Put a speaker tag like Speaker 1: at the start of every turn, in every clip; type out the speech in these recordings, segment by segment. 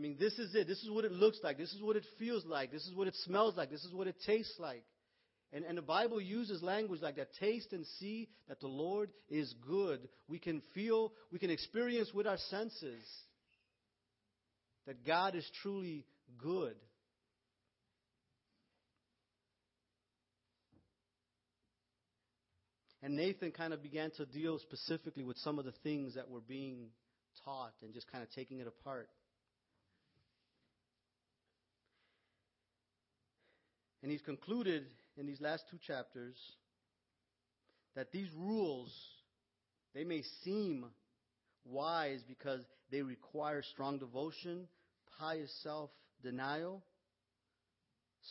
Speaker 1: I mean, this is it. This is what it looks like. This is what it feels like. This is what it smells like. This is what it tastes like. And, and the Bible uses language like that. Taste and see that the Lord is good. We can feel, we can experience with our senses that God is truly good. And Nathan kind of began to deal specifically with some of the things that were being taught and just kind of taking it apart. And he's concluded in these last two chapters that these rules, they may seem wise because they require strong devotion, pious self denial,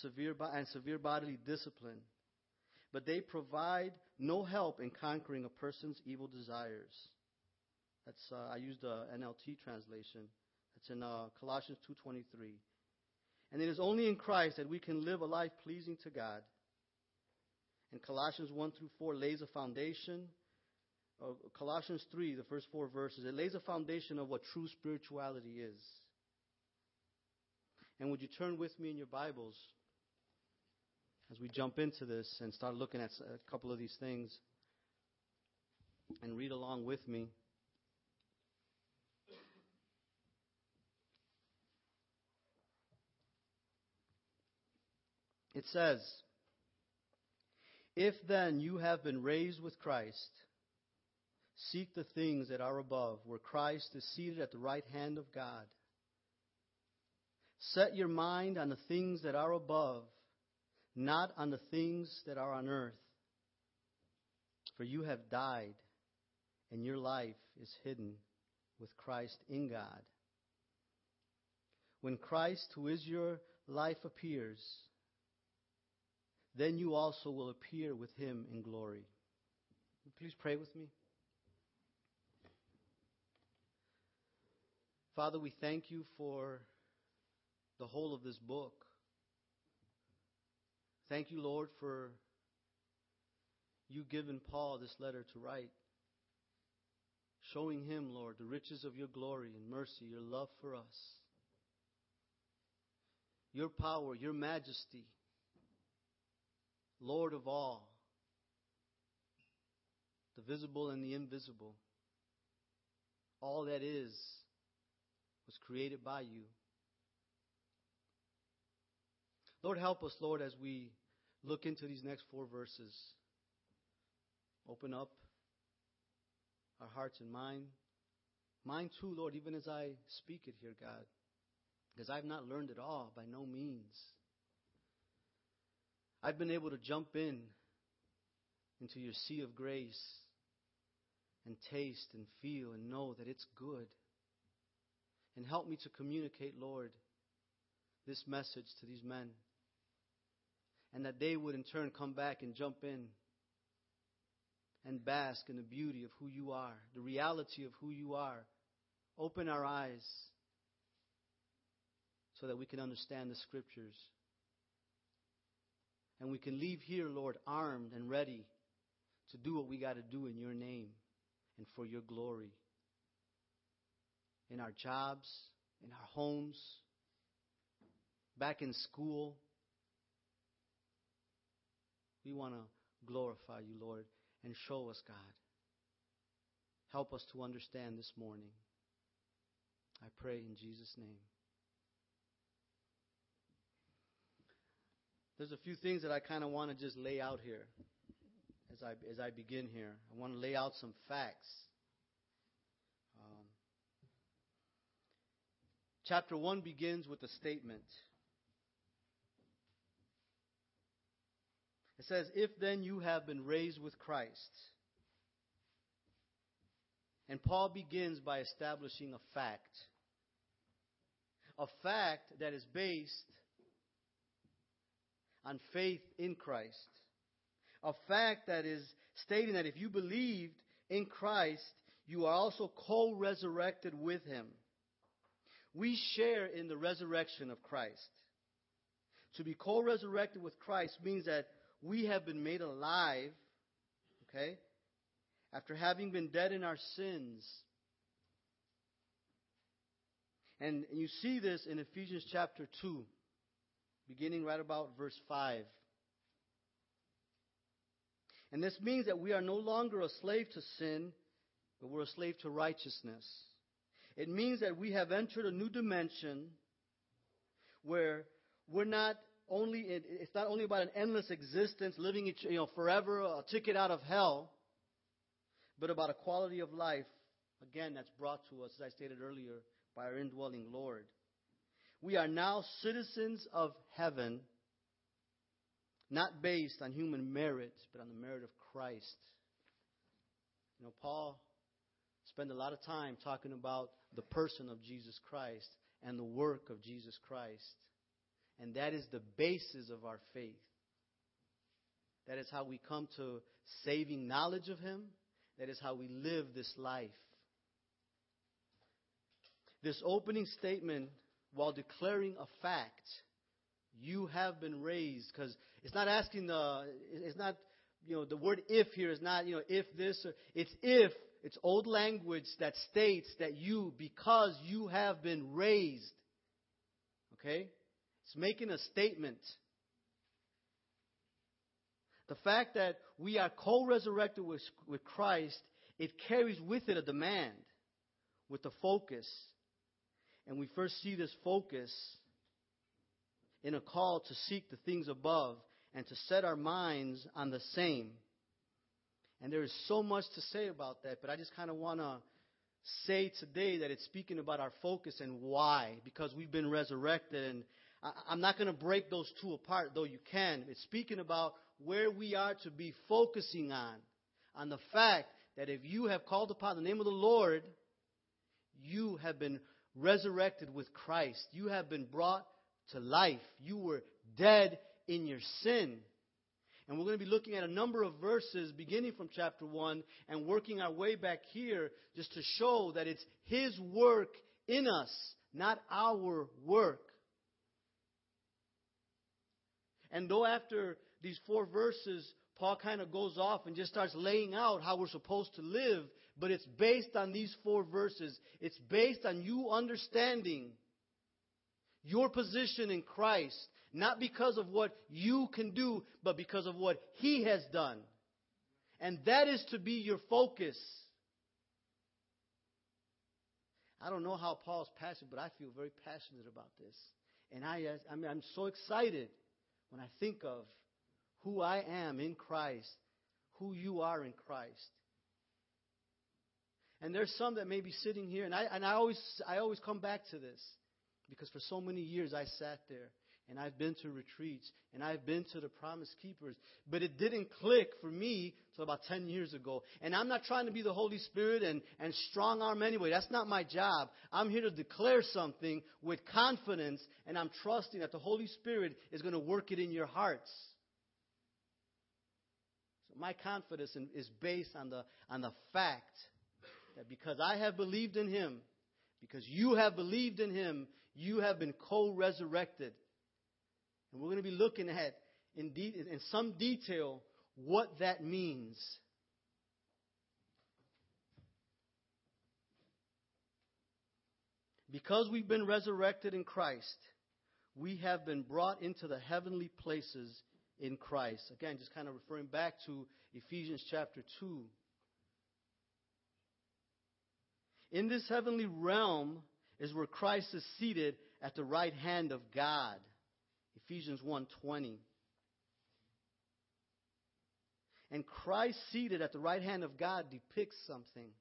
Speaker 1: severe and severe bodily discipline. But they provide no help in conquering a person's evil desires. That's uh, I used the NLT translation. That's in uh, Colossians 2:23. And it is only in Christ that we can live a life pleasing to God. And Colossians 1 through 4 lays a foundation. Colossians 3, the first four verses, it lays a foundation of what true spirituality is. And would you turn with me in your Bibles as we jump into this and start looking at a couple of these things and read along with me? It says, If then you have been raised with Christ, seek the things that are above, where Christ is seated at the right hand of God. Set your mind on the things that are above, not on the things that are on earth. For you have died, and your life is hidden with Christ in God. When Christ, who is your life, appears, then you also will appear with him in glory. Please pray with me. Father, we thank you for the whole of this book. Thank you, Lord, for you giving Paul this letter to write, showing him, Lord, the riches of your glory and mercy, your love for us, your power, your majesty, Lord of all, the visible and the invisible. All that is was created by you. Lord, help us, Lord, as we look into these next four verses. Open up our hearts and mind. Mine too, Lord, even as I speak it here, God. Because I've not learned it all by no means. I've been able to jump in into your sea of grace and taste and feel and know that it's good. And help me to communicate, Lord, this message to these men and that they would in turn come back and jump in and bask in the beauty of who you are, the reality of who you are. Open our eyes so that we can understand the scriptures. And we can leave here, Lord, armed and ready to do what we got to do in your name and for your glory. In our jobs, in our homes, back in school, we want to glorify you, Lord, and show us, God. Help us to understand this morning. I pray in Jesus' name. There's a few things that I kind of want to just lay out here as I, as I begin here. I want to lay out some facts. Um, chapter 1 begins with a statement. It says, If then you have been raised with Christ. And Paul begins by establishing a fact. A fact that is based on faith in Christ. A fact that is stating that if you believed in Christ, you are also co resurrected with him. We share in the resurrection of Christ. To be co resurrected with Christ means that we have been made alive, okay, after having been dead in our sins. And you see this in Ephesians chapter 2, beginning right about verse 5. And this means that we are no longer a slave to sin, but we're a slave to righteousness. It means that we have entered a new dimension where we're not only it's not only about an endless existence, living you know forever, a ticket out of hell, but about a quality of life again that's brought to us, as I stated earlier, by our indwelling Lord. We are now citizens of heaven, not based on human merit, but on the merit of Christ. You know, Paul spent a lot of time talking about the person of Jesus Christ and the work of Jesus Christ. And that is the basis of our faith. That is how we come to saving knowledge of Him. That is how we live this life. This opening statement, while declaring a fact, you have been raised, because it's not asking the, it's not, you know, the word if here is not, you know, if this, or, it's if, it's old language that states that you, because you have been raised, okay? It's making a statement. The fact that we are co-resurrected with, with Christ, it carries with it a demand, with a focus. And we first see this focus in a call to seek the things above and to set our minds on the same. And there is so much to say about that, but I just kind of want to say today that it's speaking about our focus and why, because we've been resurrected. And I'm not going to break those two apart, though you can. It's speaking about where we are to be focusing on. On the fact that if you have called upon the name of the Lord, you have been resurrected with Christ. You have been brought to life. You were dead in your sin. And we're going to be looking at a number of verses beginning from chapter 1 and working our way back here just to show that it's His work in us, not our work. And though after these four verses, Paul kind of goes off and just starts laying out how we're supposed to live, but it's based on these four verses. It's based on you understanding your position in Christ, not because of what you can do, but because of what He has done. And that is to be your focus. I don't know how Paul's passionate, but I feel very passionate about this. And I, I mean, I'm so excited when I think of who I am in Christ, who you are in Christ. And there's some that may be sitting here, and I, and I always, I always come back to this because for so many years I sat there and I've been to retreats and I've been to the Promise Keepers, but it didn't click for me till about 10 years ago. And I'm not trying to be the Holy Spirit and, and strong arm anyway. That's not my job. I'm here to declare something with confidence and I'm trusting that the Holy Spirit is going to work it in your hearts. So my confidence is based on the, on the fact that because I have believed in Him, because you have believed in Him, you have been co-resurrected and we're going to be looking at, in, de- in some detail, what that means. Because we've been resurrected in Christ, we have been brought into the heavenly places in Christ. Again, just kind of referring back to Ephesians chapter 2. In this heavenly realm is where Christ is seated at the right hand of God. Ephesians 1:20. And Christ seated at the right hand of God depicts something.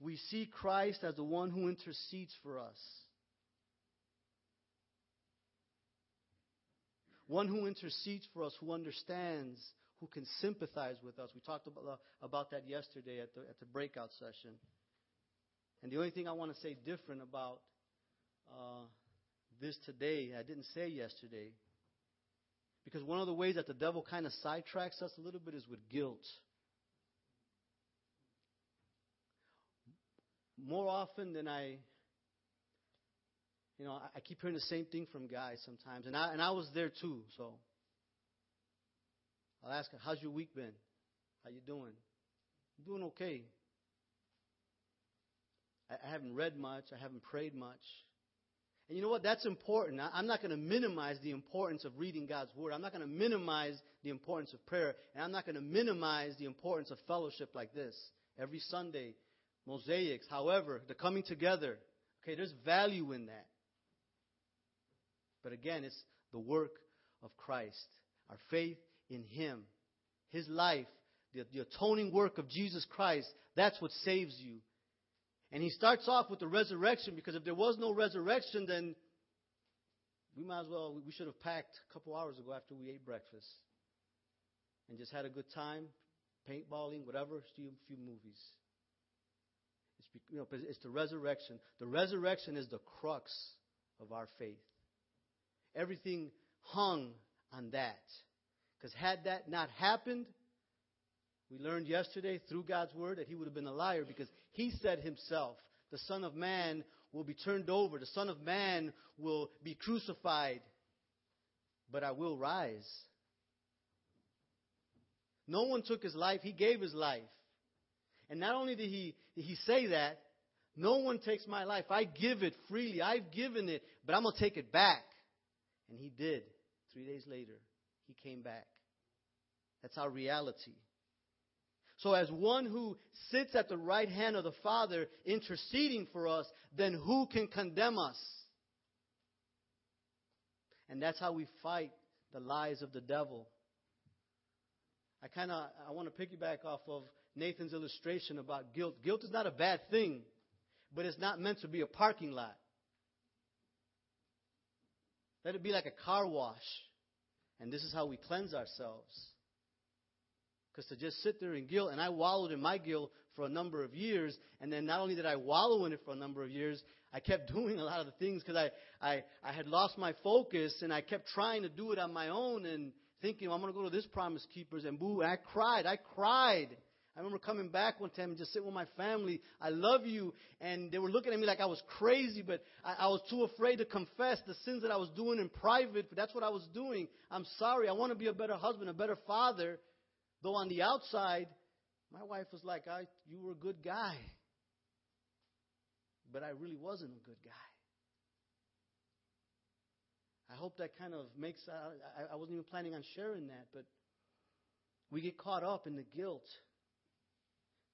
Speaker 1: We see Christ as the one who intercedes for us. One who intercedes for us, who understands, who can sympathize with us. We talked about, about that yesterday at the, at the breakout session. And the only thing I want to say different about uh, this today, I didn't say yesterday. Because one of the ways that the devil kind of sidetracks us a little bit is with guilt. More often than I, you know, I keep hearing the same thing from guys sometimes, and I and I was there too. So I'll ask, her, "How's your week been? How you doing?" I'm doing okay. I haven't read much. I haven't prayed much. And you know what? That's important. I'm not going to minimize the importance of reading God's Word. I'm not going to minimize the importance of prayer. And I'm not going to minimize the importance of fellowship like this. Every Sunday, mosaics, however, the coming together. Okay, there's value in that. But again, it's the work of Christ, our faith in Him, His life, the, the atoning work of Jesus Christ. That's what saves you. And he starts off with the resurrection because if there was no resurrection, then we might as well, we should have packed a couple hours ago after we ate breakfast and just had a good time, paintballing, whatever, see a few movies. It's, you know, it's the resurrection. The resurrection is the crux of our faith. Everything hung on that. Because had that not happened, we learned yesterday through God's word that he would have been a liar because he said himself, the Son of Man will be turned over, the Son of Man will be crucified, but I will rise. No one took his life, he gave his life. And not only did he, did he say that, no one takes my life. I give it freely. I've given it, but I'm going to take it back. And he did. Three days later, he came back. That's our reality. So, as one who sits at the right hand of the Father interceding for us, then who can condemn us? And that's how we fight the lies of the devil. I kind of I want to piggyback off of Nathan's illustration about guilt. Guilt is not a bad thing, but it's not meant to be a parking lot. Let it be like a car wash. And this is how we cleanse ourselves. Because to just sit there in guilt, and I wallowed in my guilt for a number of years, and then not only did I wallow in it for a number of years, I kept doing a lot of the things because I, I, I had lost my focus, and I kept trying to do it on my own and thinking, well, I'm going to go to this Promise Keepers, and boo, and I cried. I cried. I remember coming back one time and just sitting with my family. I love you. And they were looking at me like I was crazy, but I, I was too afraid to confess the sins that I was doing in private, but that's what I was doing. I'm sorry. I want to be a better husband, a better father. Though on the outside, my wife was like, I, You were a good guy. But I really wasn't a good guy. I hope that kind of makes. I, I wasn't even planning on sharing that, but we get caught up in the guilt.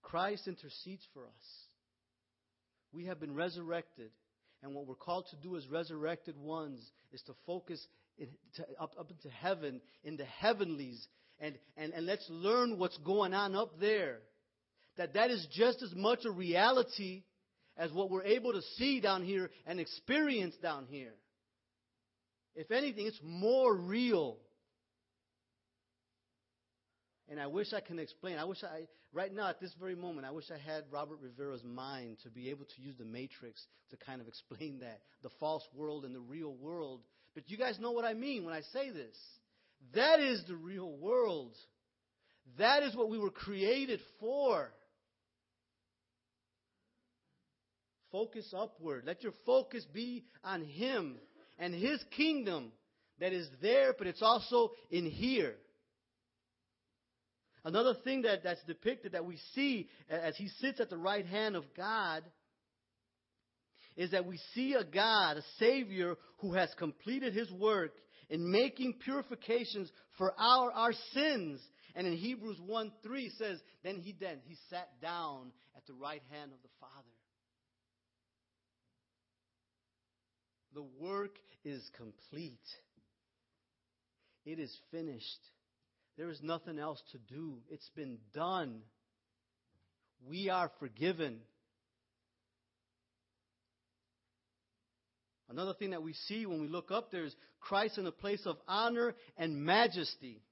Speaker 1: Christ intercedes for us. We have been resurrected. And what we're called to do as resurrected ones is to focus in, to, up, up into heaven, in the heavenlies, and, and, and let's learn what's going on up there. That that is just as much a reality as what we're able to see down here and experience down here. If anything, it's more real. And I wish I can explain. I wish I, right now at this very moment, I wish I had Robert Rivera's mind to be able to use the matrix to kind of explain that the false world and the real world. But you guys know what I mean when I say this. That is the real world. That is what we were created for. Focus upward. Let your focus be on Him and His kingdom that is there, but it's also in here. Another thing that, that's depicted that we see as He sits at the right hand of God is that we see a God, a Savior, who has completed His work in making purifications for our, our sins. And in Hebrews 1 3 says, Then he then he sat down at the right hand of the Father. The work is complete. It is finished. There is nothing else to do. It's been done. We are forgiven. Another thing that we see when we look up there is Christ in a place of honor and majesty.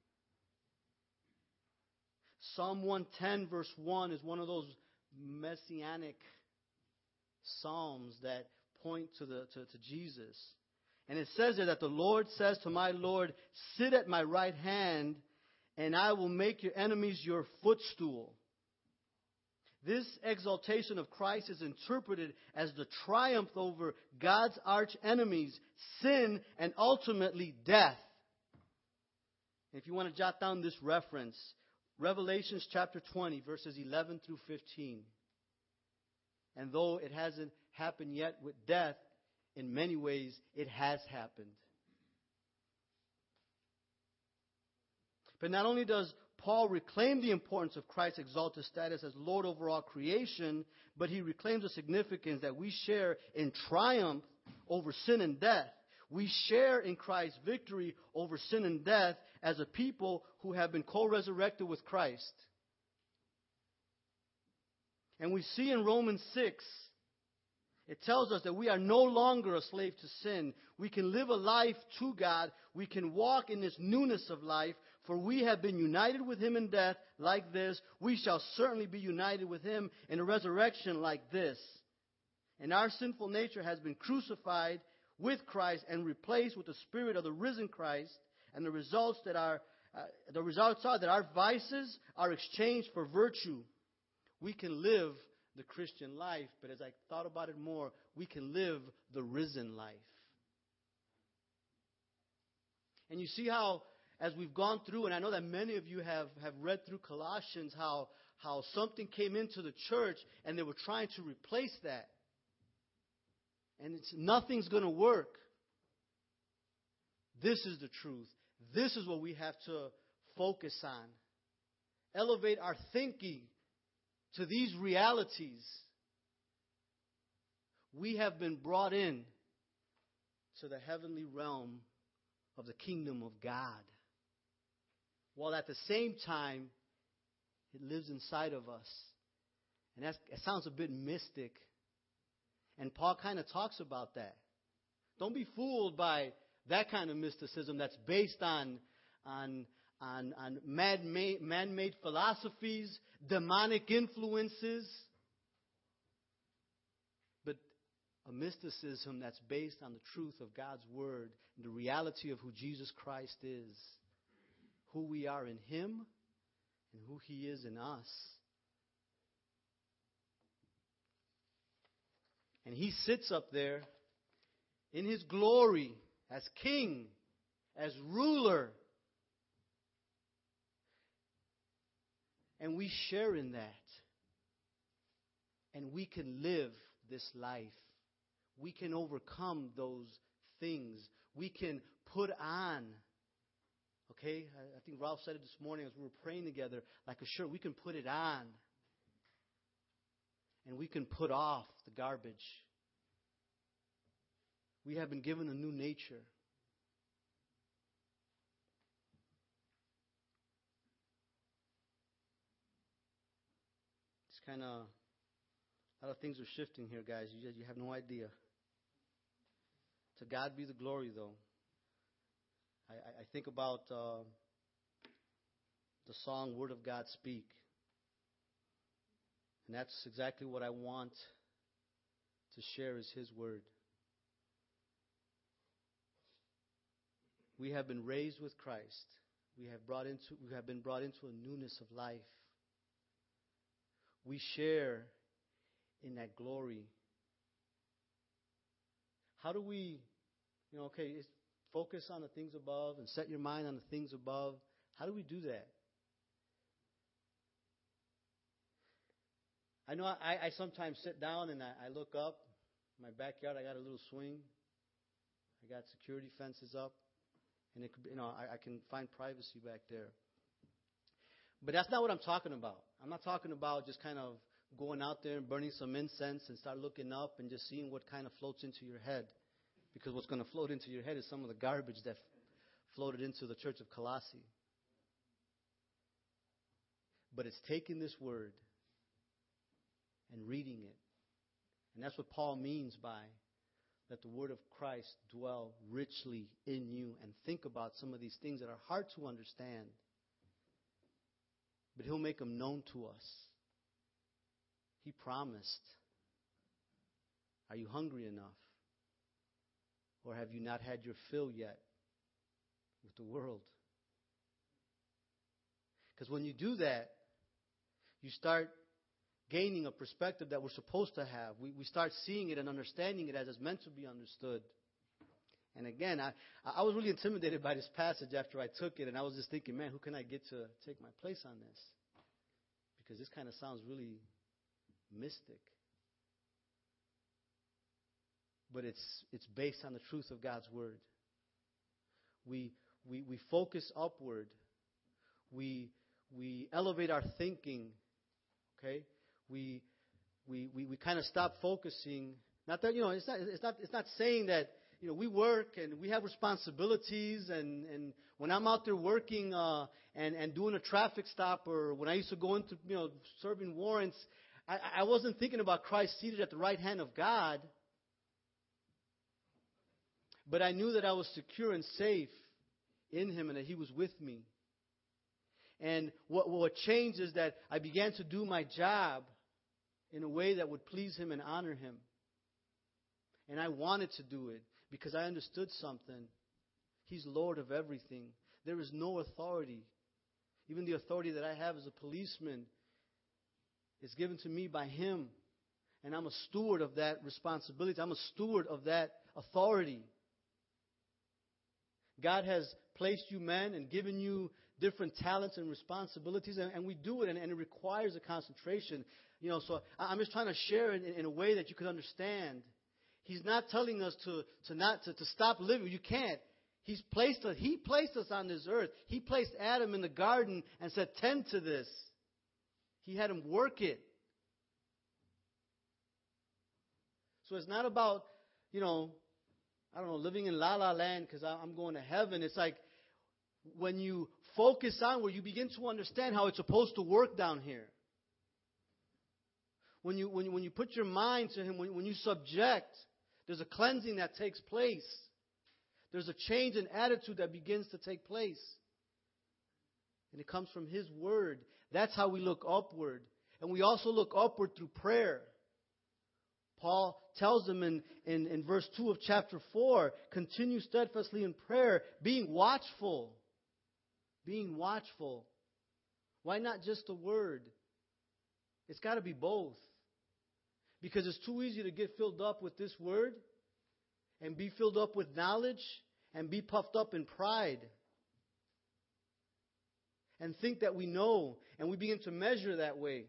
Speaker 1: Psalm 110, verse 1, is one of those messianic psalms that point to, the, to, to Jesus. And it says there that the Lord says to my Lord, Sit at my right hand, and I will make your enemies your footstool. This exaltation of Christ is interpreted as the triumph over God's arch enemies, sin, and ultimately death. If you want to jot down this reference, Revelations chapter 20, verses 11 through 15. And though it hasn't happened yet with death, in many ways it has happened. But not only does Paul reclaimed the importance of Christ's exalted status as Lord over all creation, but he reclaims the significance that we share in triumph over sin and death. We share in Christ's victory over sin and death as a people who have been co-resurrected with Christ. And we see in Romans 6, it tells us that we are no longer a slave to sin. We can live a life to God. We can walk in this newness of life, for we have been united with Him in death like this. We shall certainly be united with Him in a resurrection like this. And our sinful nature has been crucified with Christ and replaced with the spirit of the risen Christ. And the results that are, uh, the results are that our vices are exchanged for virtue. We can live the Christian life, but as I thought about it more, we can live the risen life. And you see how, as we've gone through, and I know that many of you have, have read through Colossians, how, how something came into the church and they were trying to replace that. And it's, nothing's going to work. This is the truth. This is what we have to focus on. Elevate our thinking to these realities. We have been brought in to the heavenly realm of the kingdom of God. While at the same time, it lives inside of us. And that sounds a bit mystic. And Paul kind of talks about that. Don't be fooled by that kind of mysticism that's based on, on, on, on man-made, man-made philosophies, demonic influences. But a mysticism that's based on the truth of God's Word and the reality of who Jesus Christ is, who we are in Him, and who He is in us. And He sits up there in His glory as King, as ruler. And we share in that. And we can live this life. We can overcome those things. We can put on. Okay? I think Ralph said it this morning as we were praying together like a shirt. We can put it on. And we can put off the garbage. We have been given a new nature. It's kind of, a lot of things are shifting here, guys. You, you have no idea. To God be the glory, though. I, I think about uh, the song Word of God Speak. And that's exactly what I want to share is His Word. We have been raised with Christ. We have, brought into, we have been brought into a newness of life. We share in that glory. How do we, you know, okay, focus on the things above and set your mind on the things above? How do we do that? I know I, I sometimes sit down and I, I look up. My backyard, I got a little swing. I got security fences up and it you know, I, I can find privacy back there. But that's not what I'm talking about. I'm not talking about just kind of going out there and burning some incense and start looking up and just seeing what kind of floats into your head. Because what's going to float into your head is some of the garbage that floated into the church of Colossae. But it's taking this word and reading it. And that's what Paul means by let the word of Christ dwell richly in you and think about some of these things that are hard to understand. But he'll make them known to us. He promised. Are you hungry enough? Or have you not had your fill yet with the world? Because when you do that, you start gaining a perspective that we're supposed to have. We, we start seeing it and understanding it as it's meant to be understood. And again, I, I was really intimidated by this passage after I took it, and I was just thinking, man, who can I get to take my place on this? Because this kind of sounds really mystic. But it's, it's based on the truth of God's Word. We, we, we focus upward. We, we elevate our thinking. Okay? We, we, we, we kind of stop focusing. Not that, you know, it's not, it's not, it's not saying that, you know, we work and we have responsibilities and, and when I'm out there working, uh, and, and doing a traffic stop or when I used to go into, you know, serving warrants, I, I wasn't thinking about Christ seated at the right hand of God. But I knew that I was secure and safe in Him and that He was with me. And what, what changed is that I began to do my job in a way that would please Him and honor Him. And I wanted to do it because I understood something. He's Lord of everything. There is no authority. Even the authority that I have as a policeman is given to me by Him. And I'm a steward of that responsibility. I'm a steward of that authority. God has placed you men and given you different talents and responsibilities, and, and we do it, and, and, it requires a concentration. You know, so I'm just trying to share it in, in a way that you can understand. He's not telling us to, to not to, to stop living. You can't. He's placed us, he placed us on this earth. He placed Adam in the garden and said, tend to this. He had him work it. So it's not about, you know, I don't know, living in la la land because I'm going to heaven. It's like when you focus on where you begin to understand how it's supposed to work down here. When you, when you, when you put your mind to Him, when, when you subject, there's a cleansing that takes place. There's a change in attitude that begins to take place. And it comes from His Word. That's how we look upward. And we also look upward through prayer. Paul tells them in, in, in verse 2 of chapter 4 continue steadfastly in prayer, being watchful. Being watchful. Why not just a word? It's got to be both. Because it's too easy to get filled up with this word and be filled up with knowledge and be puffed up in pride and think that we know and we begin to measure that way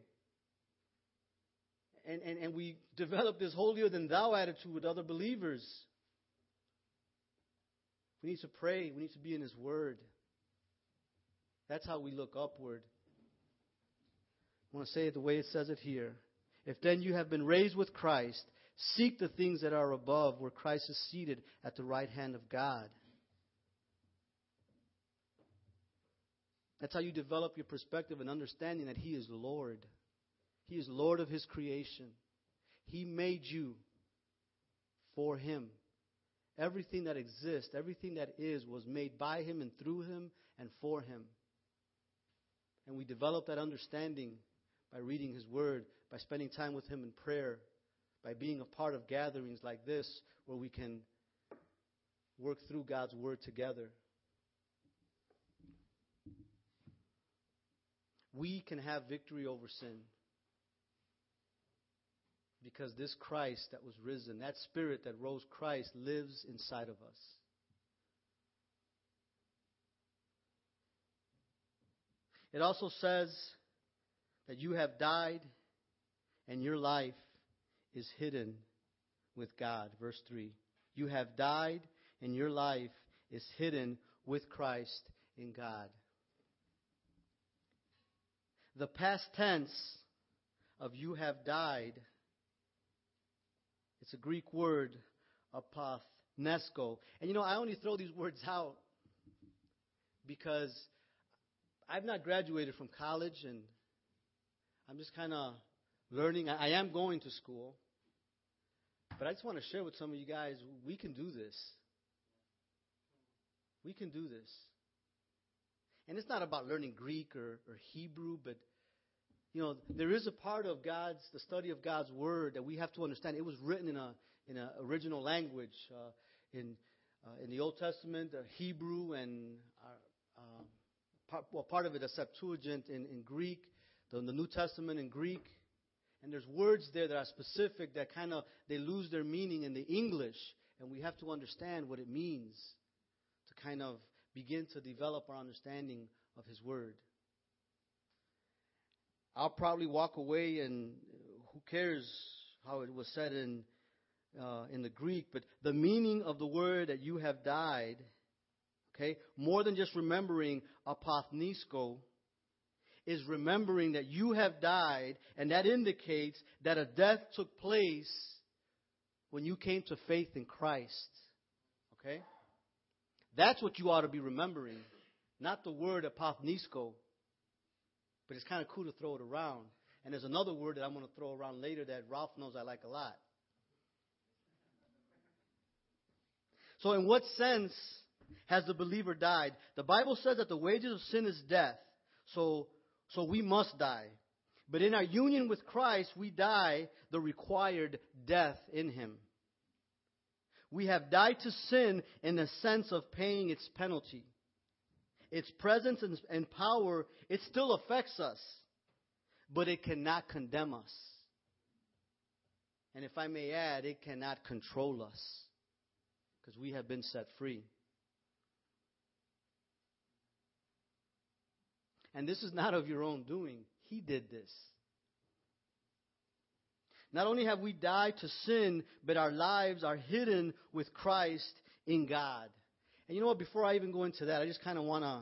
Speaker 1: and, and, and we develop this holier than thou attitude with other believers. We need to pray. We need to be in His Word. That's how we look upward. I want to say it the way it says it here. If then you have been raised with Christ, seek the things that are above, where Christ is seated at the right hand of God. That's how you develop your perspective and understanding that He is Lord. He is Lord of His creation. He made you for Him. Everything that exists, everything that is, was made by Him and through Him and for Him. And we develop that understanding by reading His Word, by spending time with Him in prayer, by being a part of gatherings like this where we can work through God's Word together. We can have victory over sin because this Christ that was risen, that Spirit that rose Christ, lives inside of us. It also says that you have died and your life is hidden with God. Verse 3. You have died and your life is hidden with Christ in God. The past tense of you have died it's a Greek word, apothnesko. And you know, I only throw these words out because I've not graduated from college and I'm just kind of learning. I, am going to school. But I just want to share with some of you guys we can do this. We can do this. And it's not about learning Greek or, or Hebrew, but you know, there is a part of God's, the study of God's Word that we have to understand. It was written in a in an original language uh, in uh, in the Old Testament, uh, Hebrew, and uh, uh, part, well, part of it a Septuagint in, in Greek, the, the New Testament in Greek. And there's words there that are specific that kind of they lose their meaning in the English, and we have to understand what it means to kind of begin to develop our understanding of His Word. I'll probably walk away and who cares how it was said in uh, in the Greek, but the meaning of the word that you have died, okay, more than just remembering apothnesko, is remembering that you have died, and that indicates that a death took place when you came to faith in Christ. Okay? That's what you ought to be remembering, not the word apothnesko. But it's kind of cool to throw it around. And there's another word that I'm going to throw around later that Ralph knows I like a lot. So, in what sense has the believer died? The Bible says that the wages of sin is death. So, so we must die. But in our union with Christ, we die the required death in Him. We have died to sin in the sense of paying its penalty. Its presence and, and power, it still affects us, but it cannot condemn us. And if I may add, it cannot control us because we have been set free. And this is not of your own doing. He did this. Not only have we died to sin, but our lives are hidden with Christ in God. And you know what? Before I even go into that, I just kind of want to.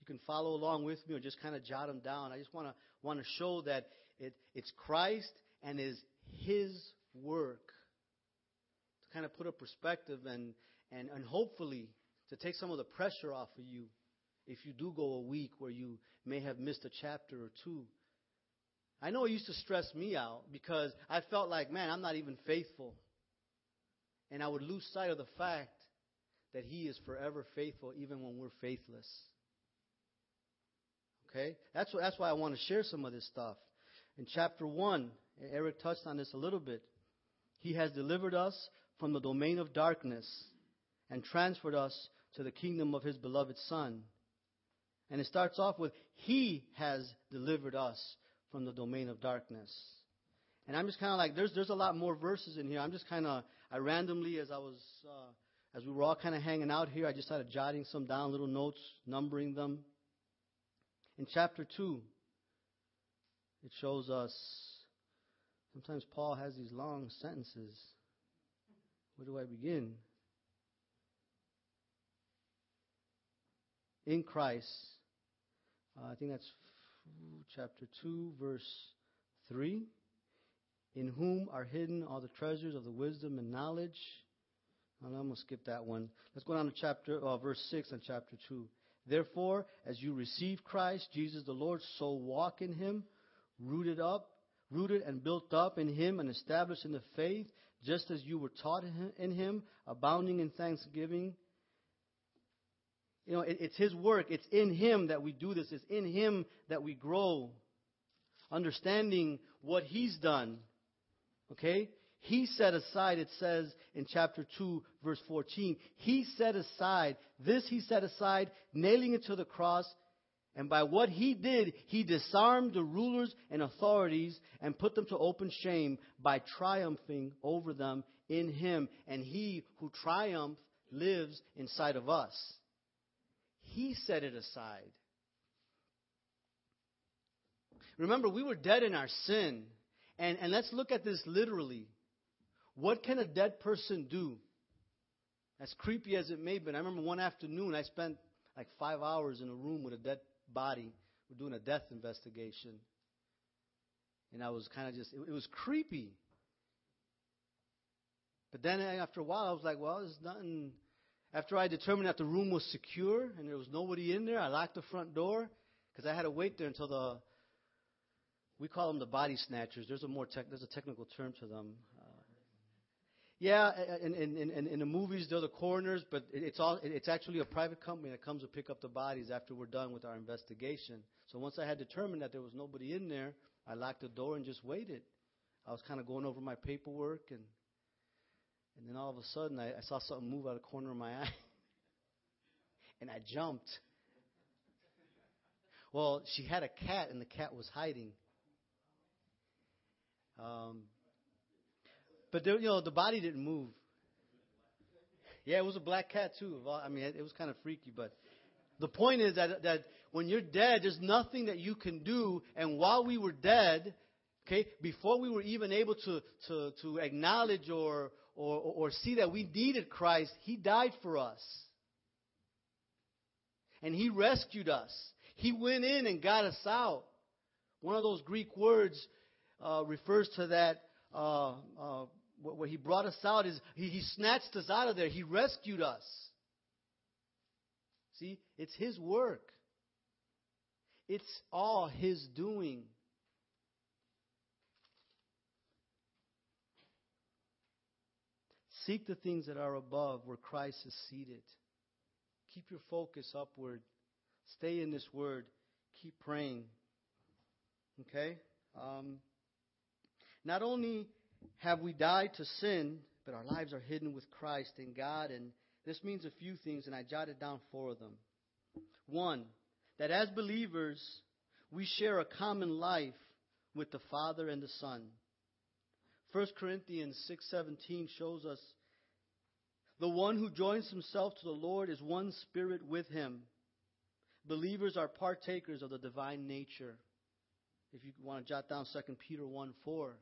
Speaker 1: You can follow along with me, or just kind of jot them down. I just want to want to show that it, it's Christ and is His work to kind of put a perspective and and and hopefully to take some of the pressure off of you if you do go a week where you may have missed a chapter or two. I know it used to stress me out because I felt like, man, I'm not even faithful. And I would lose sight of the fact that He is forever faithful even when we're faithless. Okay? That's, what, that's why I want to share some of this stuff. In chapter 1, Eric touched on this a little bit. He has delivered us from the domain of darkness and transferred us to the kingdom of His beloved Son. And it starts off with, He has delivered us from the domain of darkness. And I'm just kind of like, there's, there's a lot more verses in here. I'm just kind of, I randomly, as I was, uh, as we were all kind of hanging out here, I just started jotting some down, little notes, numbering them. In chapter 2, it shows us, sometimes Paul has these long sentences. Where do I begin? In Christ, uh, I think that's chapter 2, verse 3. In whom are hidden all the treasures of the wisdom and knowledge. I'm going to skip that one. Let's go down to chapter, uh, verse 6 on chapter 2. Therefore, as you receive Christ, Jesus the Lord, so walk in him, rooted up, rooted and built up in him and established in the faith, just as you were taught in him, abounding in thanksgiving. You know, it, it's His work. It's in Him that we do this. It's in Him that we grow. Understanding what He's done. Okay? He set aside, it says in chapter 2, verse 14, He set aside, this He set aside, nailing it to the cross, and by what He did, He disarmed the rulers and authorities and put them to open shame by triumphing over them in Him. And He who triumphed lives inside of us. He set it aside. Remember, we were dead in our sin. And, and let's look at this literally. What can a dead person do? As creepy as it may be, I remember one afternoon I spent like five hours in a room with a dead body. We're doing a death investigation. And I was kind of just, it, it was creepy. But then after a while, I was like, well, there's nothing after I determined that the room was secure and there was nobody in there, I locked the front door because I had to wait there until the we call them the body snatchers. There's a more tech, there's a technical term to them. Uh, yeah, in, in, in, in the movies they're the coroners, but it's all it's actually a private company that comes to pick up the bodies after we're done with our investigation. So once I had determined that there was nobody in there, I locked the door and just waited. I was kind of going over my paperwork and and then all of a sudden, I, I saw something move out of the corner of my eye. and I jumped. Well, she had a cat, and the cat was hiding. Um, but there, you know, the body didn't move. Yeah, it was a black cat too. I mean, it, was kind of freaky, but the point is that that when you're dead, there's nothing that you can do. And while we were dead, Okay? Before we were even able to, to, to acknowledge or, or, or see that we needed Christ, He died for us. And He rescued us. He went in and got us out. One of those Greek words uh, refers to that. Uh, uh, where He brought us out is he, he snatched us out of there. He rescued us. See, it's His work. It's all His doing. Seek the things that are above where Christ is seated. Keep your focus upward. Stay in this word. Keep praying. Okay? Um, not only have we died to sin, but our lives are hidden with Christ in God. And this means a few things, and I jotted down four of them. One, that as believers, we share a common life with the Father and the Son. 1 Corinthians 6:17 shows us the one who joins himself to the Lord is one spirit with him. Believers are partakers of the divine nature. If you want to jot down 2 Peter 1 4.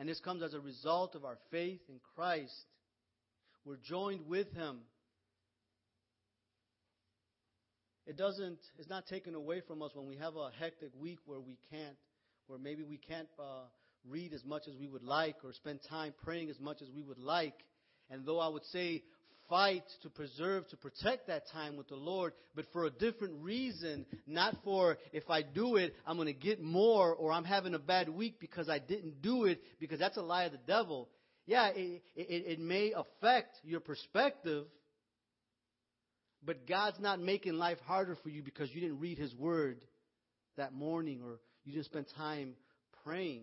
Speaker 1: And this comes as a result of our faith in Christ. We're joined with him. It doesn't, it's not taken away from us when we have a hectic week where we can't, where maybe we can't uh, read as much as we would like or spend time praying as much as we would like. And though I would say fight to preserve, to protect that time with the Lord, but for a different reason, not for if I do it, I'm going to get more or I'm having a bad week because I didn't do it, because that's a lie of the devil. Yeah, it, it, it may affect your perspective, but God's not making life harder for you because you didn't read His Word that morning or you didn't spend time praying.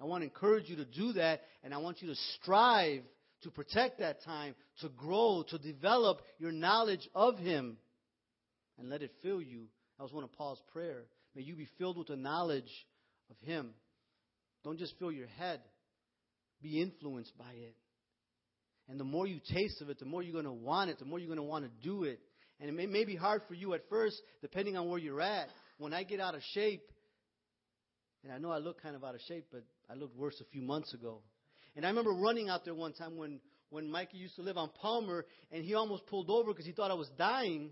Speaker 1: I want to encourage you to do that, and I want you to strive to protect that time, to grow, to develop your knowledge of Him, and let it fill you. That was one of Paul's prayer. May you be filled with the knowledge of Him. Don't just fill your head. Be influenced by it. And the more you taste of it, the more you're going to want it, the more you're going to want to do it. And it may, may be hard for you at first, depending on where you're at. When I get out of shape, and I know I look kind of out of shape, but I looked worse a few months ago. And I remember running out there one time when, when Mikey used to live on Palmer, and he almost pulled over because he thought I was dying.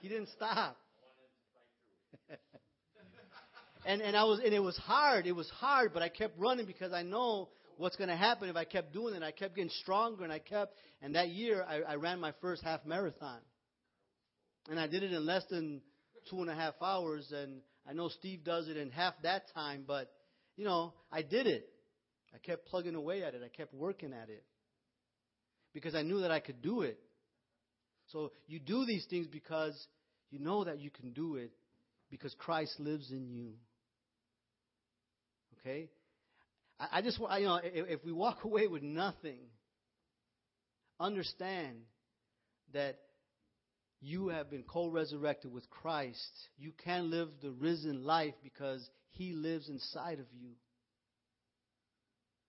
Speaker 1: he didn't stop. and and I was and it was hard. It was hard, but I kept running because I know what's going to happen if I kept doing it. I kept getting stronger, and I kept. And that year, I, I ran my first half marathon, and I did it in less than two and a half hours. And I know Steve does it in half that time, but you know, I did it. I kept plugging away at it. I kept working at it because I knew that I could do it. So you do these things because you know that you can do it because Christ lives in you. Okay? I, I just want, you know, if, if we walk away with nothing, understand that you have been co resurrected with Christ. You can live the risen life because He lives inside of you.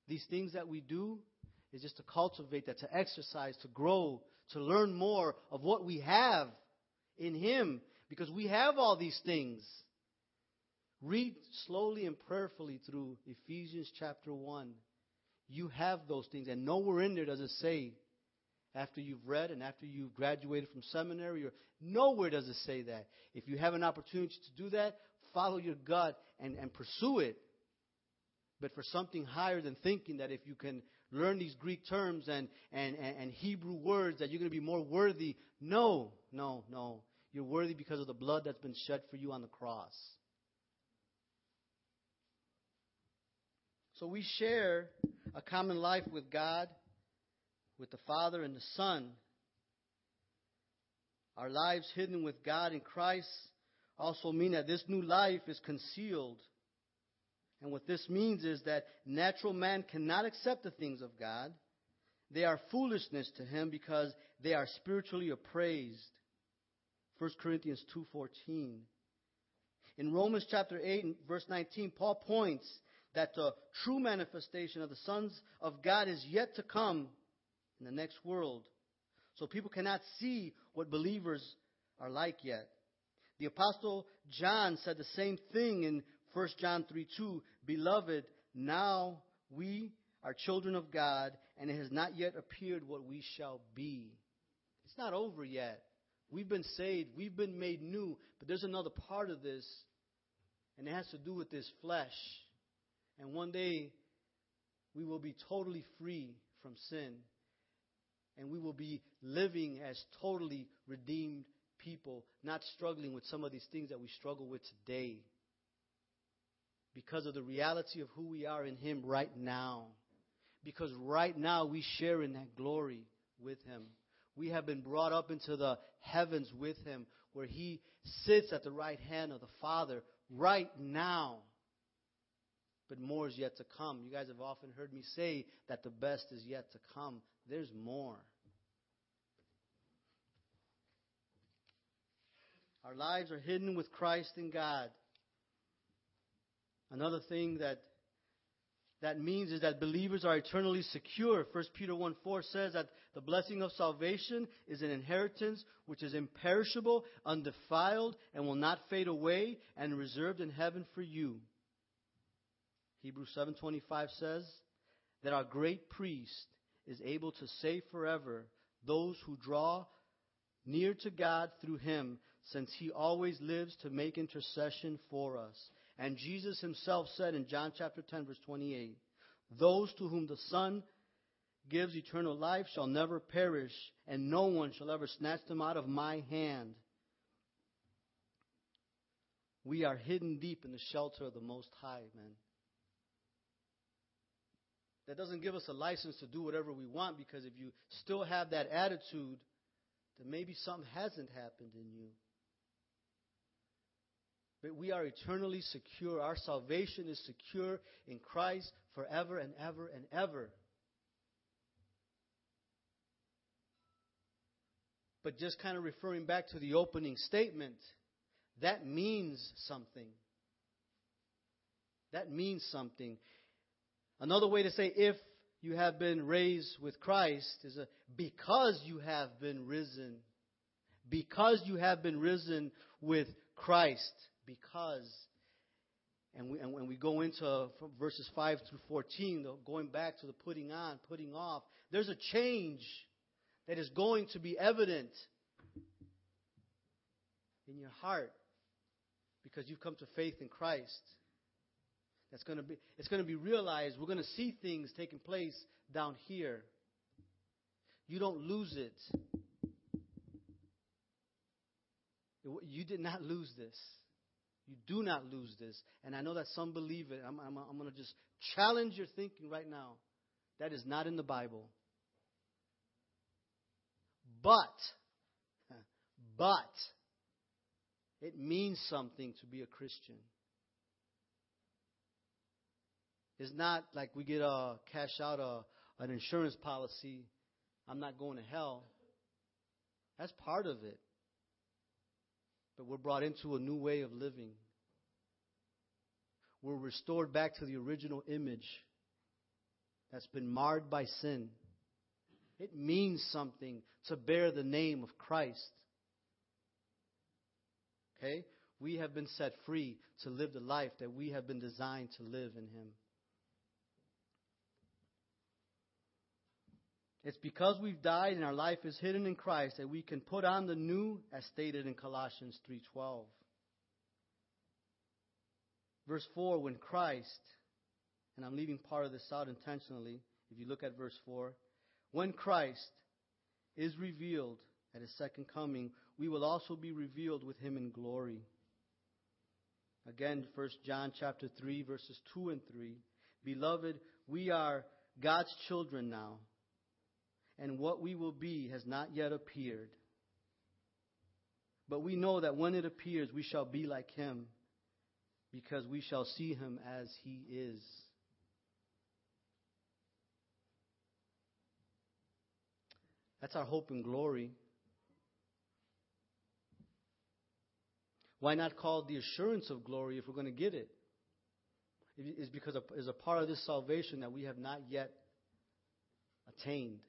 Speaker 1: These things that we do is just to cultivate that, to exercise, to grow, to learn more of what we have in Him because we have all these things. Read slowly and prayerfully through Ephesians chapter 1. You have those things, and nowhere in there does it say after you've read and after you've graduated from seminary or nowhere does it say that. If you have an opportunity to do that, follow your gut and, and pursue it. But for something higher than thinking that if you can learn these Greek terms and, and, and, and Hebrew words that you're going to be more worthy, no, no, no. You're worthy because of the blood that's been shed for you on the cross. So we share a common life with God with the Father and the Son. Our lives hidden with God in Christ also mean that this new life is concealed. And what this means is that natural man cannot accept the things of God. They are foolishness to him because they are spiritually appraised. 1 Corinthians 2:14. In Romans chapter 8 verse 19, Paul points that the true manifestation of the sons of God is yet to come in the next world. So people cannot see what believers are like yet. The apostle John said the same thing in 1 John 3 2. Beloved, now we are children of God, and it has not yet appeared what we shall be. It's not over yet. We've been saved, we've been made new, but there's another part of this, and it has to do with this flesh. And one day, we will be totally free from sin, and we will be living as totally redeemed people, not struggling with some of these things that we struggle with today because of the reality of who we are in Him right now. Because right now we share in that glory with Him. We have been brought up into the heavens with Him, where He sits at the right hand of the Father right now. But more is yet to come. You guys have often heard me say that the best is yet to come. There's more. Our lives are hidden with Christ in God. Another thing that that means is that believers are eternally secure. 1 Peter 1 4 says that the blessing of salvation is an inheritance which is imperishable, undefiled, and will not fade away, and reserved in heaven for you. Hebrews 7:25 says that our great priest is able to save forever those who draw near to God through him, since he always lives to make intercession for us. And Jesus himself said in John chapter 10, verse 28, Those to whom the Son gives eternal life shall never perish, and no one shall ever snatch them out of my hand. We are hidden deep in the shelter of the Most High, man. That doesn't give us a license to do whatever we want because if you still have that attitude, then maybe something hasn't happened in you. But we are eternally secure. Our salvation is secure in Christ forever and ever and ever. But just kind of referring back to the opening statement, that means something. That means something. Another way to say if you have been raised with Christ is a, because you have been risen. Because you have been risen with Christ because. And we, and when we go into verses 5 through 14, going back to the putting on, putting off, there's a change that is going to be evident in your heart because you've come to faith in Christ. That's going to be, it's going to be realized. We're going to see things taking place down here. You don't lose it. You did not lose this. You do not lose this. And I know that some believe it. I'm, I'm, I'm going to just challenge your thinking right now. That is not in the Bible. But, but, it means something to be a Christian. It's not like we get a cash out a, an insurance policy. I'm not going to hell. That's part of it but we're brought into a new way of living. We're restored back to the original image that's been marred by sin. It means something to bear the name of Christ. Okay? We have been set free to live the life that we have been designed to live in Him. It's because we've died and our life is hidden in Christ that we can put on the new as stated in Colossians 3:12. Verse 4 when Christ and I'm leaving part of this out intentionally if you look at verse 4 when Christ is revealed at his second coming we will also be revealed with him in glory. Again 1 John chapter 3 verses 2 and 3 Beloved we are God's children now and what we will be has not yet appeared. But we know that when it appears, we shall be like him, because we shall see him as he is. That's our hope and glory. Why not call it the assurance of glory if we're going to get it? It's because it's a part of this salvation that we have not yet attained.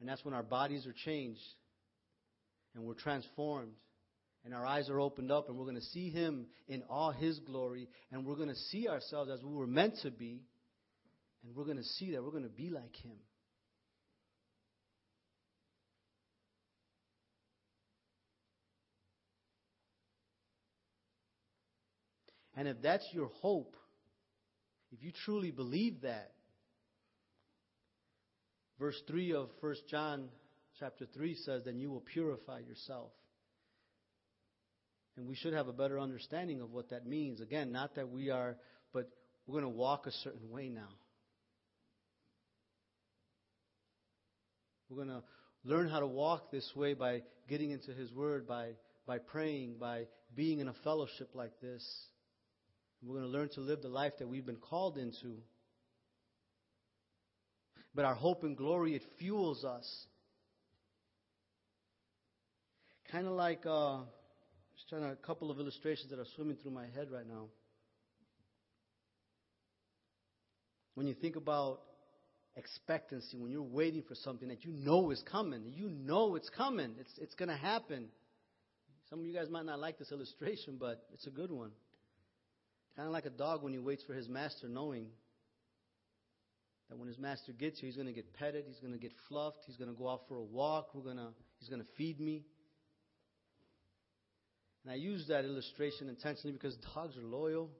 Speaker 1: And that's when our bodies are changed and we're transformed And our eyes are opened up, and we're going to see Him in all His glory, and we're going to see ourselves as we were meant to be, and we're going to see that we're going to be like Him. And if that's your hope, if you truly believe that, verse 3 of 1 John chapter 3 says, then you will purify yourself. And we should have a better understanding of what that means. Again, not that we are, but we're going to walk a certain way now. We're going to learn how to walk this way by getting into His Word, by, by praying, by being in a fellowship like this. We're going to learn to live the life that we've been called into. But our hope and glory, it fuels us. Kind of like, uh, just trying to, a couple of illustrations that are swimming through my head right now. When you think about expectancy, when you're waiting for something that you know is coming, you know it's coming, it's, it's going to happen. Some of you guys might not like this illustration, but it's a good one. Kind of like a dog when he waits for his master, knowing that when his master gets here, he's going to get petted, he's going to get fluffed, he's going to go out for a walk, we're going to, he's going to feed me. And I use that illustration intentionally because dogs are loyal.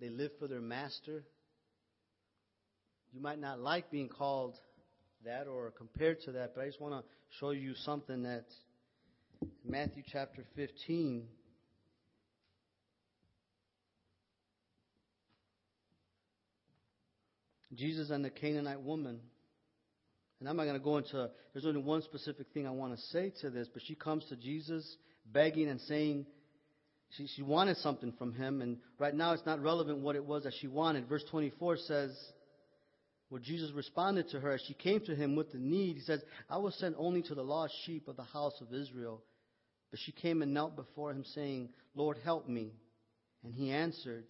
Speaker 1: They live for their master. You might not like being called that or compared to that, but I just want to show you something that Matthew chapter 15 Jesus and the Canaanite woman. And I'm not going to go into, there's only one specific thing I want to say to this, but she comes to Jesus begging and saying she, she wanted something from him. And right now it's not relevant what it was that she wanted. Verse 24 says, well, Jesus responded to her as she came to him with the need. He says, I was sent only to the lost sheep of the house of Israel. But she came and knelt before him, saying, Lord, help me. And he answered,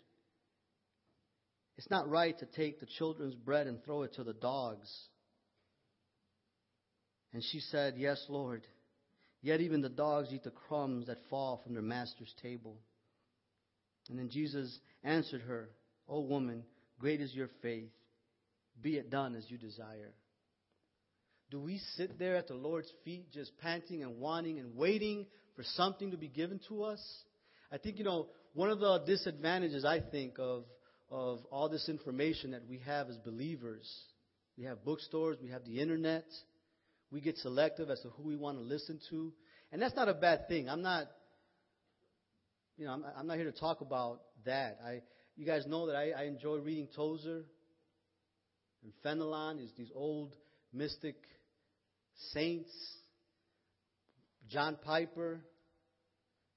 Speaker 1: it's not right to take the children's bread and throw it to the dogs. And she said, Yes, Lord. Yet even the dogs eat the crumbs that fall from their master's table. And then Jesus answered her, O woman, great is your faith. Be it done as you desire. Do we sit there at the Lord's feet just panting and wanting and waiting for something to be given to us? I think, you know, one of the disadvantages, I think, of of all this information that we have as believers. We have bookstores, we have the internet. We get selective as to who we want to listen to. And that's not a bad thing. I'm not, you know, I'm, I'm not here to talk about that. I, you guys know that I, I enjoy reading Tozer and Fenelon, these old mystic saints, John Piper.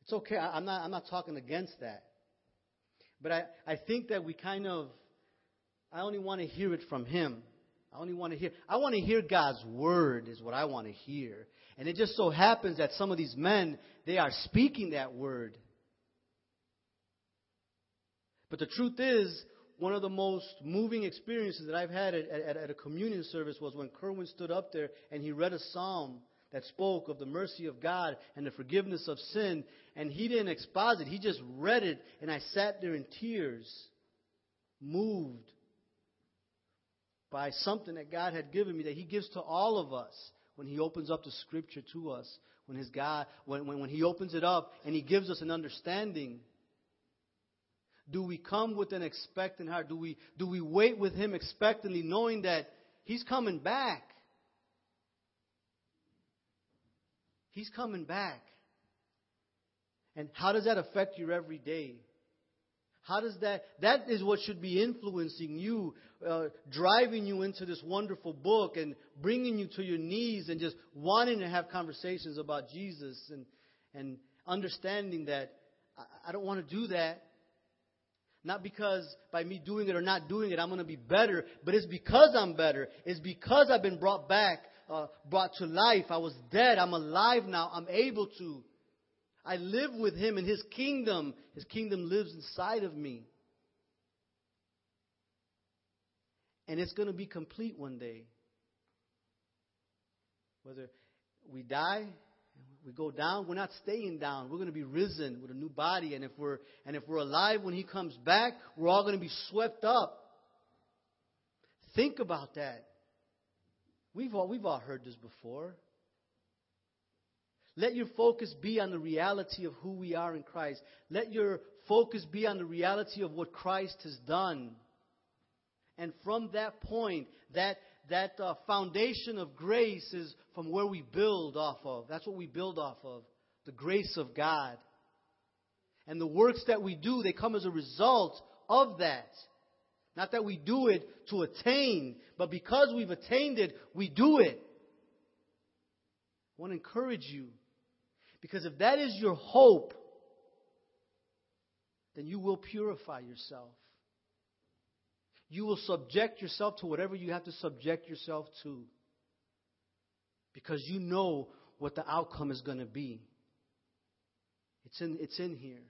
Speaker 1: It's okay. I, I'm not, I'm not talking against that. But I, I think that we kind of, I only want to hear it from Him. I only want to hear, I want to hear God's word, is what I want to hear. And it just so happens that some of these men, they are speaking that word. But the truth is, one of the most moving experiences that I've had at, at, at, a communion service was when Kerwin stood up there and he read a psalm that spoke of the mercy of God and the forgiveness of sin. And he didn't exposit, he just read it, and I sat there in tears, moved by something that God had given me that he gives to all of us when he opens up the scripture to us. When his God, when, when, when he opens it up and he gives us an understanding. Do we come with an expectant heart? Do we, do we wait with him expectantly, knowing that he's coming back? He's coming back. And how does that affect your every day? How does that, that is what should be influencing you, uh, driving you into this wonderful book and bringing you to your knees and just wanting to have conversations about Jesus and, and understanding that I, I don't want to do that. Not because by me doing it or not doing it, I'm going to be better, but it's because I'm better. It's because I've been brought back uh, brought to life. I was dead. I'm alive now. I'm able to. I live with Him in His kingdom. His kingdom lives inside of me. And it's going to be complete one day. Whether we die we go down, we're not staying down. We're going to be risen with a new body. And if we're, and if we're alive when he comes back, we're all going to be swept up. Think about that. We've all, we've all heard this before. Let your focus be on the reality of who we are in Christ. Let your focus be on the reality of what Christ has done. And from that point, that, that uh, foundation of grace is from where we build off of. That's what we build off of the grace of God. And the works that we do, they come as a result of that. Not that we do it to attain, but because we've attained it, we do it. I want to encourage you. Because if that is your hope, then you will purify yourself. You will subject yourself to whatever you have to subject yourself to. Because you know what the outcome is going to be. It's in, it's in here.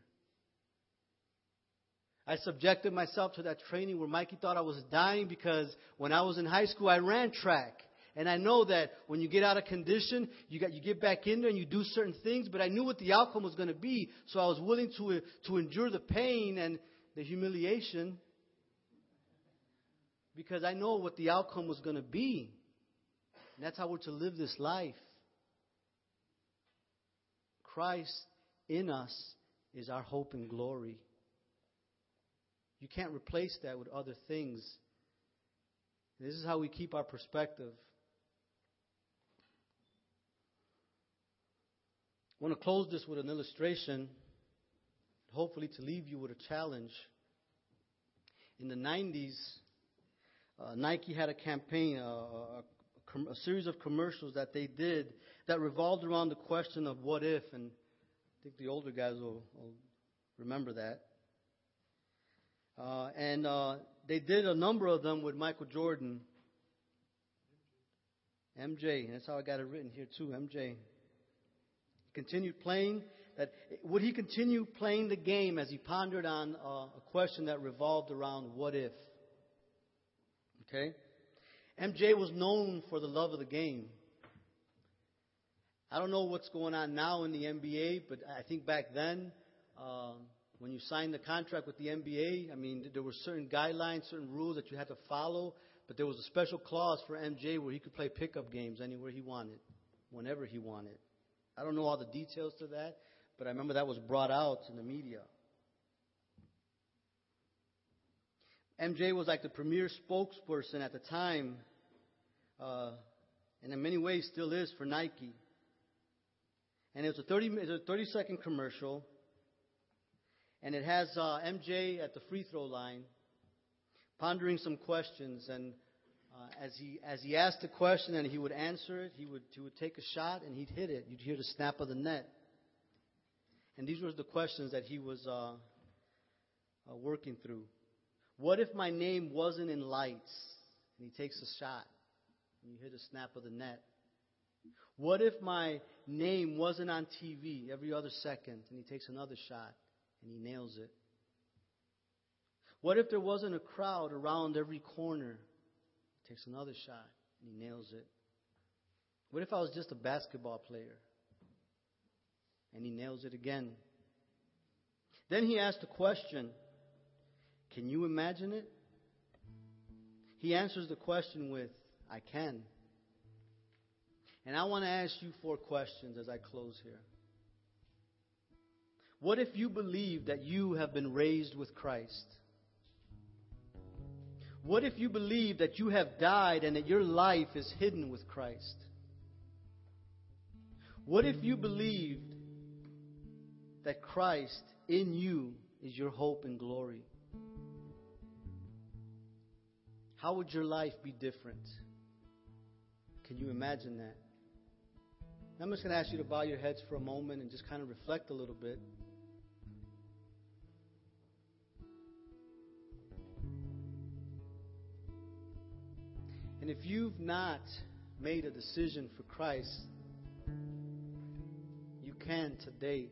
Speaker 1: I subjected myself to that training where Mikey thought I was dying because when I was in high school, I ran track. And I know that when you get out of condition, you, got, you get back in there and you do certain things, but I knew what the outcome was going to be, so I was willing to, to endure the pain and the humiliation because I know what the outcome was going to be. And that's how we're to live this life. Christ in us is our hope and glory. You can't replace that with other things. This is how we keep our perspective. I want to close this with an illustration, hopefully, to leave you with a challenge. In the 90s, uh, Nike had a campaign, uh, a, a, series of commercials that they did that revolved around the question of what if, and I think the older guys will, will remember that. Uh, and uh, they did a number of them with Michael Jordan. MJ, that's how I got it written here too, MJ. Continued playing that would he continue playing the game as he pondered on uh, a question that revolved around what if? Okay? MJ was known for the love of the game. I don't know what's going on now in the NBA, but I think back then, um, when you signed the contract with the NBA, I mean, there were certain guidelines, certain rules that you had to follow, but there was a special clause for MJ where he could play pickup games anywhere he wanted, whenever he wanted. I don't know all the details to that, but I remember that was brought out in the media. MJ was like the premier spokesperson at the time, uh, and in many ways still is for Nike. And it was a 30, it was a 30 second commercial, and it has uh, MJ at the free throw line, pondering some questions. And uh, as he as he asked the question and he would answer it, he would he would take a shot and he'd hit it. You'd hear the snap of the net. And these were the questions that he was uh, uh working through. What if my name wasn't in lights? And he takes a shot, and you hear the snap of the net. What if my name wasn't on TV every other second? And he takes another shot, and he nails it. What if there wasn't a crowd around every corner? He takes another shot, and he nails it. What if I was just a basketball player? And he nails it again. Then he asked a question can you imagine it? He answers the question with, I can. And I want to ask you four questions as I close here. What if you believe that you have been raised with Christ? What if you believe that you have died and that your life is hidden with Christ? What if you believed that Christ in you is your hope and glory? How would your life be different? Can you imagine that? I'm just going to ask you to bow your heads for a moment and just kind of reflect a little bit. And if you've not made a decision for Christ, you can today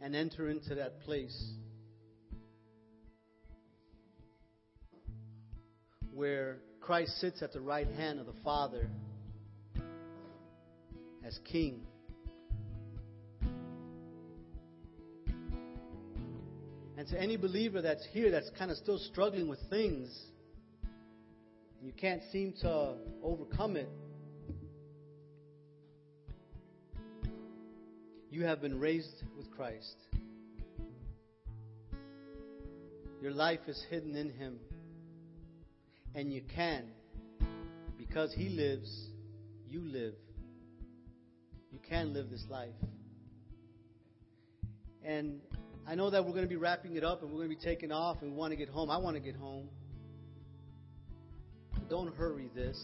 Speaker 1: and enter into that place where Christ sits at the right hand of the Father, as king. And to any believer that's here that's kind of still struggling with things, you can't seem to overcome it, you have been raised with Christ. Your life is hidden in Him. And you can, because He lives, you live. You can live this life. And I know that we're going to be wrapping it up and we're going to be taking off and we want to get home. I want to get home. Don't hurry this.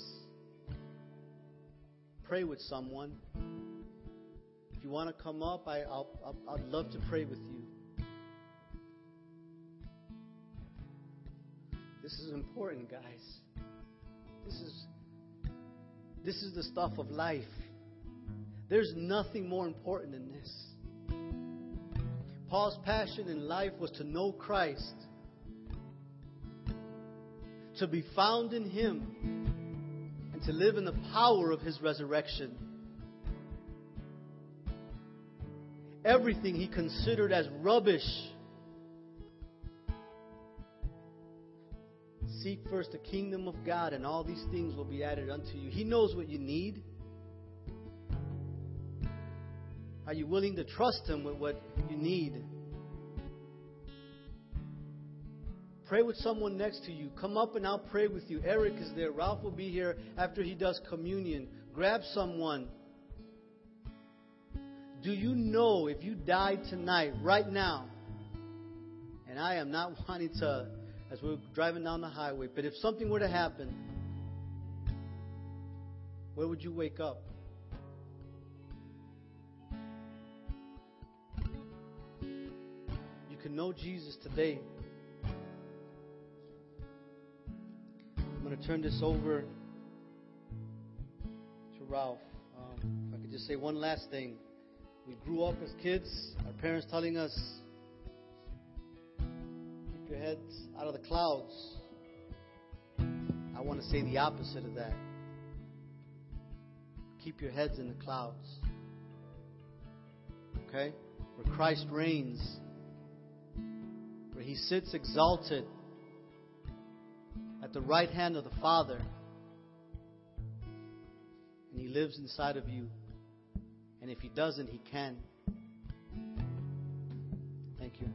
Speaker 1: Pray with someone. If you want to come up, I, I'll, I'll, I'd love to pray with you. This is important, guys. This is this is the stuff of life. There's nothing more important than this. Paul's passion in life was to know Christ, to be found in Him, and to live in the power of His resurrection. Everything he considered as rubbish. Seek first the kingdom of God, and all these things will be added unto you. He knows what you need. Are you willing to trust Him with what you need? Pray with someone next to you. Come up and I'll pray with you. Eric is there. Ralph will be here after he does communion. Grab someone. Do you know if you died tonight, right now, and I am not wanting to, as we're driving down the highway, but if something were to happen, where would you wake up? You can know Jesus today. Turn this over to Ralph. Um, if I could just say one last thing. We grew up as kids, our parents telling us, keep your heads out of the clouds. I want to say the opposite of that. Keep your heads in the clouds. Okay? Where Christ reigns where he sits exalted at the right hand of the Father, and he lives inside of you. And if he doesn't, he can. Thank you.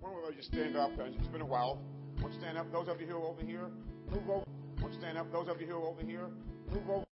Speaker 2: Why don't you stand up? It's been a while. Won't stand up? Those of you who are over here, move over. Won't stand up? Those of you who are over here, move over.